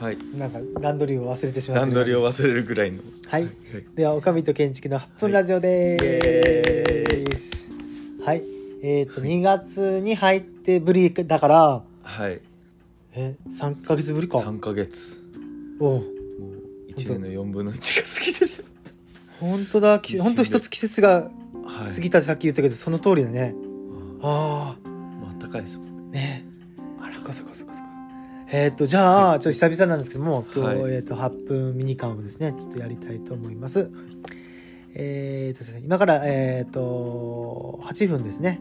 はい。なんか段取りを忘れてしまって段取りを忘れるぐらいの。はい。ではおかみと建築の8分ラジオです。はい、えっ、と2月に入ってぶりだから。はい。え3ヶ月ぶりか。3ヶ月。おう。もう1年の4分の1が過ぎてし本当だ。き本当一つ季節がまったはい。過ぎたってさっき言ったけどその通りだね。ああもうあったかいですもんあね。あそっかそっかそっかえっ、とじゃあちょっと久々なんですけども今日、はい。えっ、と8分ミニカンをですねちょっとやりたいと思います。えっ、とですね今からえっ、と8分ですね。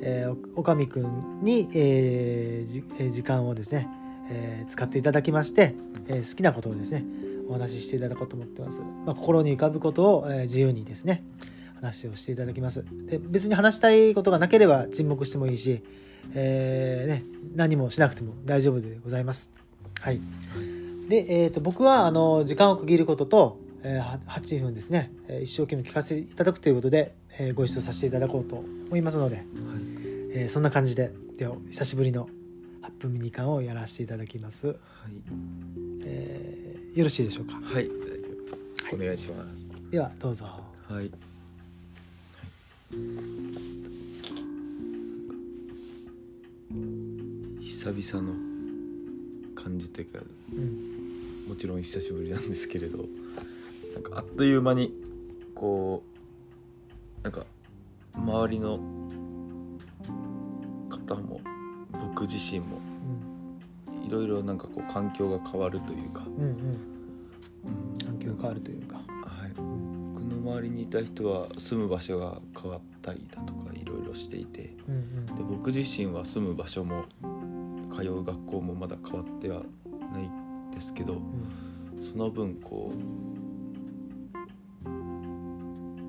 えー、おおかみくんに、えーじえー時間をですね、えー使っていただきまして、えー好きなことをですねお話ししていただこうと思ってます、まあ、心に浮かぶことを、えー自由にですね話をしていただきます。で別に話したいことがなければ沈黙してもいいし、えーね、何もしなくても大丈夫でございます。はい。で、えー、と僕はあの時間を区切ることと、えーは8分ですね、えー一生懸命聞かせていただくということで、えーご一緒させていただこうと思いますので、はい。えーそんな感じででは久しぶりの8分ミニ間をやらせていただきます、はい。えーよろしいでしょうか？はい。お願いしまではどうぞ。すはい久々の感じというかうんもちろん久しぶりなんですけれどなんかあっという間にこうなんか周りの方も僕自身もいろいろなんかこう環境が変わるというか、うんうん。うん。環境が変わるというか。はい、僕の周りにいた人は住む場所が変わったりだとかいろいろしていてうんうん。で僕自身は住む場所も通う学校もまだ変わってはないですけどその分こう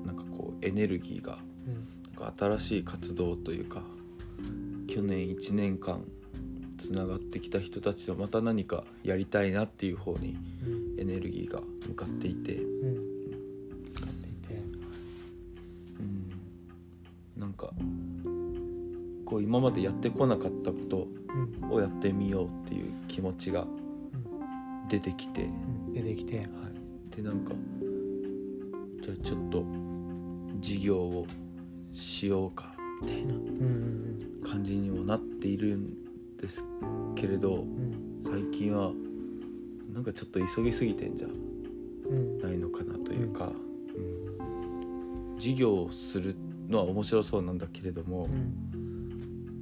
なんかこうエネルギーがうん。なんか新しい活動というか去年1年間つながってきた人たちとまた何かやりたいなっていう方にうん。エネルギーが向かっていて、うん。なんかこう今までやってこなかったことうんをやってみようっていう気持ちが出てきて、うん。出てきて。はい、でなんかじゃあちょっと事業をしようか。みたいな。感じにもなっているんですけれど最近はなんかちょっと急ぎすぎてんじゃうん。ないのかなというか、うん、事業をするのは面白そうなんだけれどもう、ん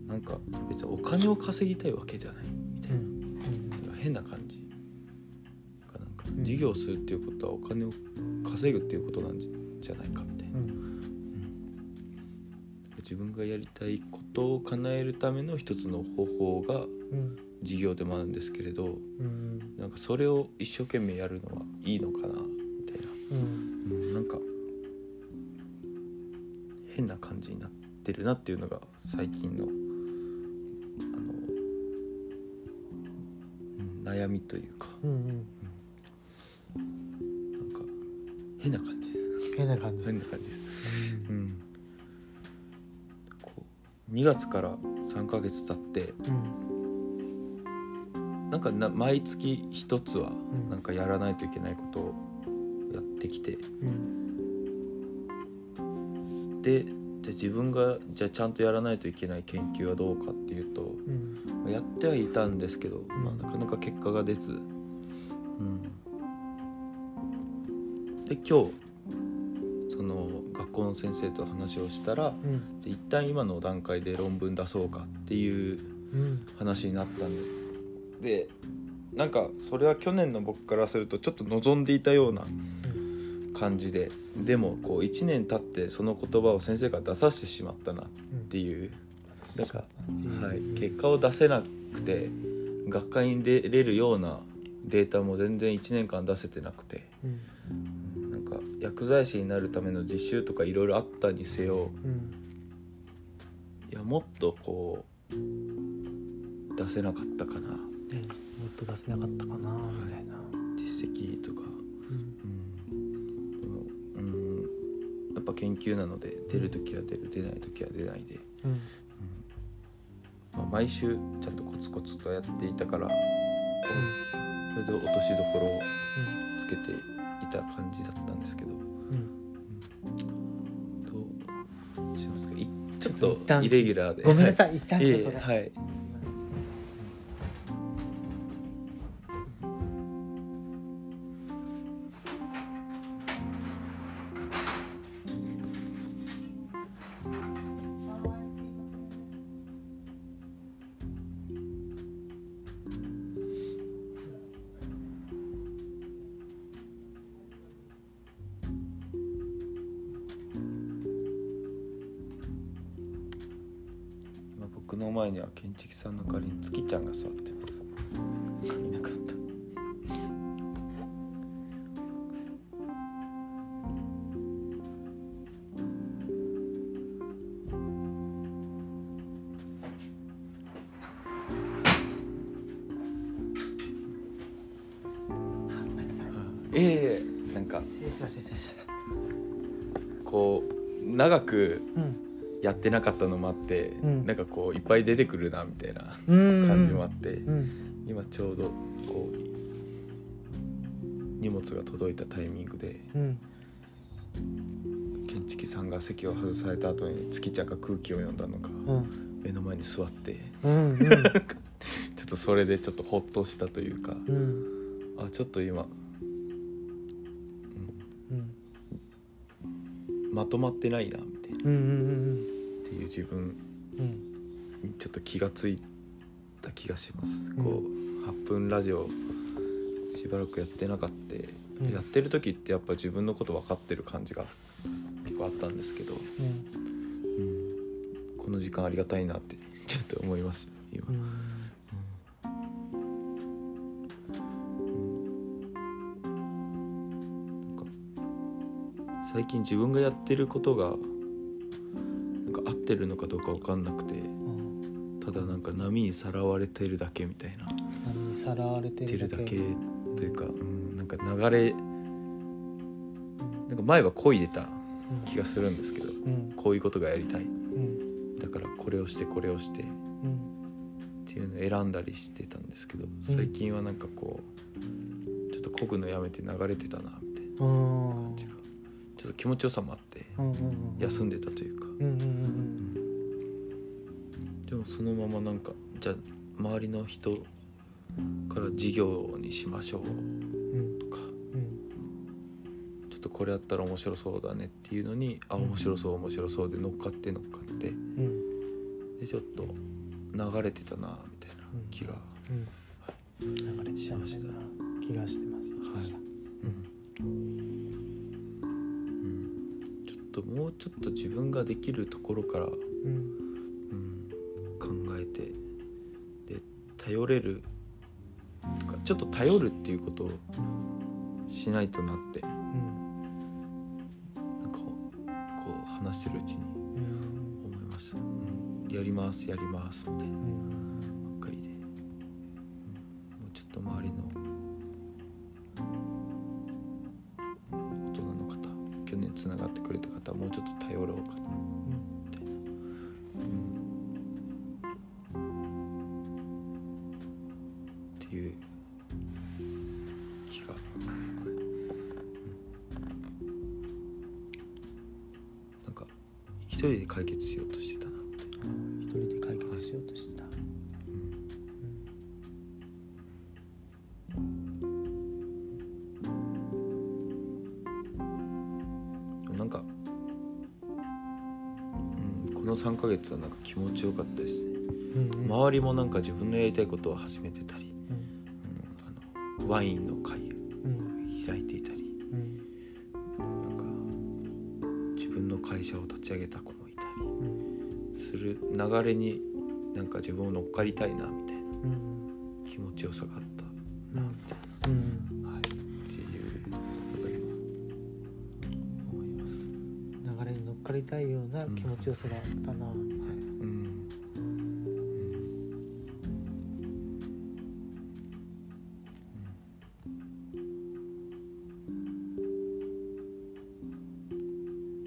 なんか別にお金を稼ぎたいわけじゃない。みたいな、うん。なんか変な感じ。がなんかうん。事業するっていうことはお金を稼ぐっていうことなんじじゃないかみたいな、うん。うん。自分がやりたいことを叶えるための一つの方法がうん。事業でもあるんですけれどうん。なんかそれを一生懸命やるのはいいのかなみたいな、うん。うん、なんか変な感じになってるなっていうのが最近の悩みというかうんうん。なんか変な感じです。変な感じです。変な感じです。うん。こう2月から3ヶ月経ってうん。なんかな毎月一つはん。なんかやらないといけないことをやってきてうん。でじゃあ自分がじゃあちゃんとやらないといけない研究はどうかっていうとうん。やってはいたんですけど、まあ、なかなか結果が出ず、うん、で今日その学校の先生と話をしたらうん。で一旦今の段階で論文出そうかっていううん。話になったんです。でなんかそれは去年の僕からするとちょっと望んでいたような感じででもこう1年経ってその言葉を先生から出させてしまったなっていう。なんか、はい、結果を出せなくて学会に出れるようなデータも全然1年間出せてなくてうん。なんか薬剤師になるための実習とかいろいろあったにせようん。いやもっとこう出せなかったかな。ねもっと出せなかったかなみたいな。実績とか、研究なので出る時は出る出ない時は出ないで、うん。まあ、毎週ちゃんとコツコツとやっていたから去それで落としどころをつけていた感じだったんですけど。うん。どうしますか？いちちょょっとイレギュラーで。ごめんなさい、一旦いえいちょっとはいの前には建築さんの代わりに月ちゃんが座ってます。いなかったええなんか。こう長くうんやってなかったのもあって、うん。なんかこういっぱい出てくるなみたいなうん。感じもあって、うん。今ちょうどこう荷物が届いたタイミングでうん。建築さんが席を外された後に月ちゃんが空気を読んだのがうん。目の前に座ってうん。うん。ちょっとそれでちょっとホッとしたというかうん。あちょっと今、うん。うんまとまってないなみたいなっうんうんていう自分。ちょっと気がついた気がします、うん。こう8分ラジオしばらくやってなかった、うん。やってる時ってやっぱ自分のこと分かってる感じが結構あったんですけど、うん。うん。この時間ありがたいなってちょっと思います。今、最近自分がやってることがなんか合ってるのかどうか分かんなくてうんただなんか波にさらわれてるだけみたいな。波にさらわれてるだけ。というか、うん、なんか流れなんか前は漕いでた気がするんですけどうん。こういうことがやりたい。うん。だからこれをしてこれをしてっうんていうのを選んだりしてたんですけど最近はなんかこうちょっと漕ぐのやめて流れてたなみたいなうん。感じが。ちょっと気持ちよさもあって休んでたというかうんうんうんでもそのままなんかじゃあ周りの人から事業にしましょううんとかうん。ちょっとこれやったら面白そうだねっていうのにあうん面白そう面白そうで乗っかって乗っかって。うん。でちょっと流れてたなみたいな気が、うん。流れてた気がしてますしました。うんともうちょっと自分ができるところから、うんうん、考えてで頼れるとかちょっと頼るっていうことをしないとなってうん。なんかこう話してるうちにうん。思いました、うん、やりますやりますみたいなつながってくれた方もうちょっと頼ろうかな。みたいな、うん、っていう気が、うんなんか一人で解決しよう。の3ヶ月はなんか気持ちよかったですね。うんうん。周りもなんか自分のやりたいことを始めてたり、うんうんあのワインの会をうん開いていたりうんなんか自分の会社を立ち上げた子もいたうんりする流れになんか自分を乗っかりたいなみたいなうん気持ちよさがあったなみたいうんな、流れに乗っかりたいような気持ちよさがあったな。はいうん。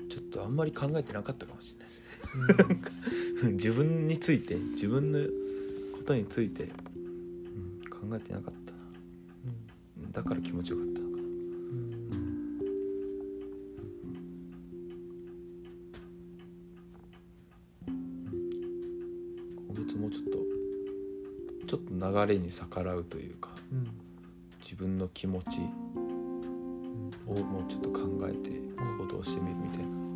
ちょっとあんまり考えてなかったかもしれない。自分について自分のことについて、うん、考えてなかったな。うん。だから気持ちよかった今月もうちょっとちょっと流れに逆らうというかうん。自分の気持ちをもうちょっと考えて行動してみるみたいな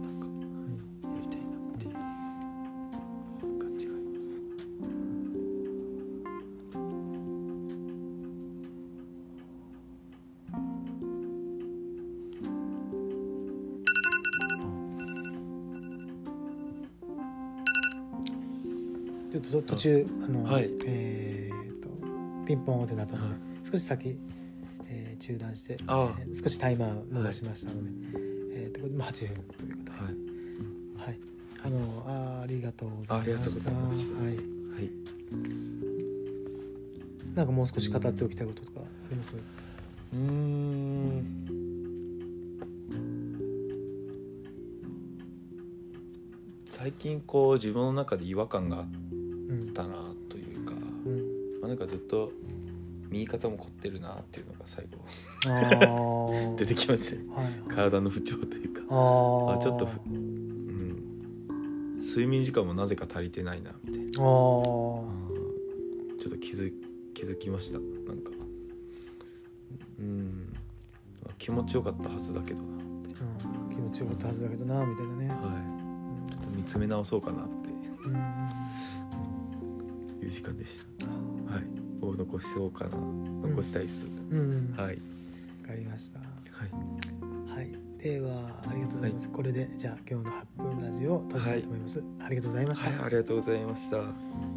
ちょっと途中あの、はい。えーとピンポンってなったので、少し先、えー中断して、えー少しタイマー伸ばしましたので、えーとこれでまあ8分ということで、はい。はい、あのあありがとうございました。はい、はい。なんかもう少し語っておきたいこととかあります？うーん。最近こう自分の中で違和感があっうん、たなというか、うん、まあ、なんかずっと右肩も凝ってるなっていうのが最後。出てきました。ねはい、体の不調というか、あちょっとふうん、睡眠時間もなぜか足りてないなみたいな。ちょっと気づ気づきました。なんか。うん。気持ちよかったはずだけどな。ってうん、気持ちよかったはずだけどなみたいなね、はい。ちょっと見つめ直そうかなって。うんいう時間でした。はい。を残そうかな。残したいっす、うん、はい。かりました。はい。はい、ではありがとうございます。これでじゃあ今日の8分ラジオを閉じたいと思います。ありがとうございました。はい、ありがとうございました。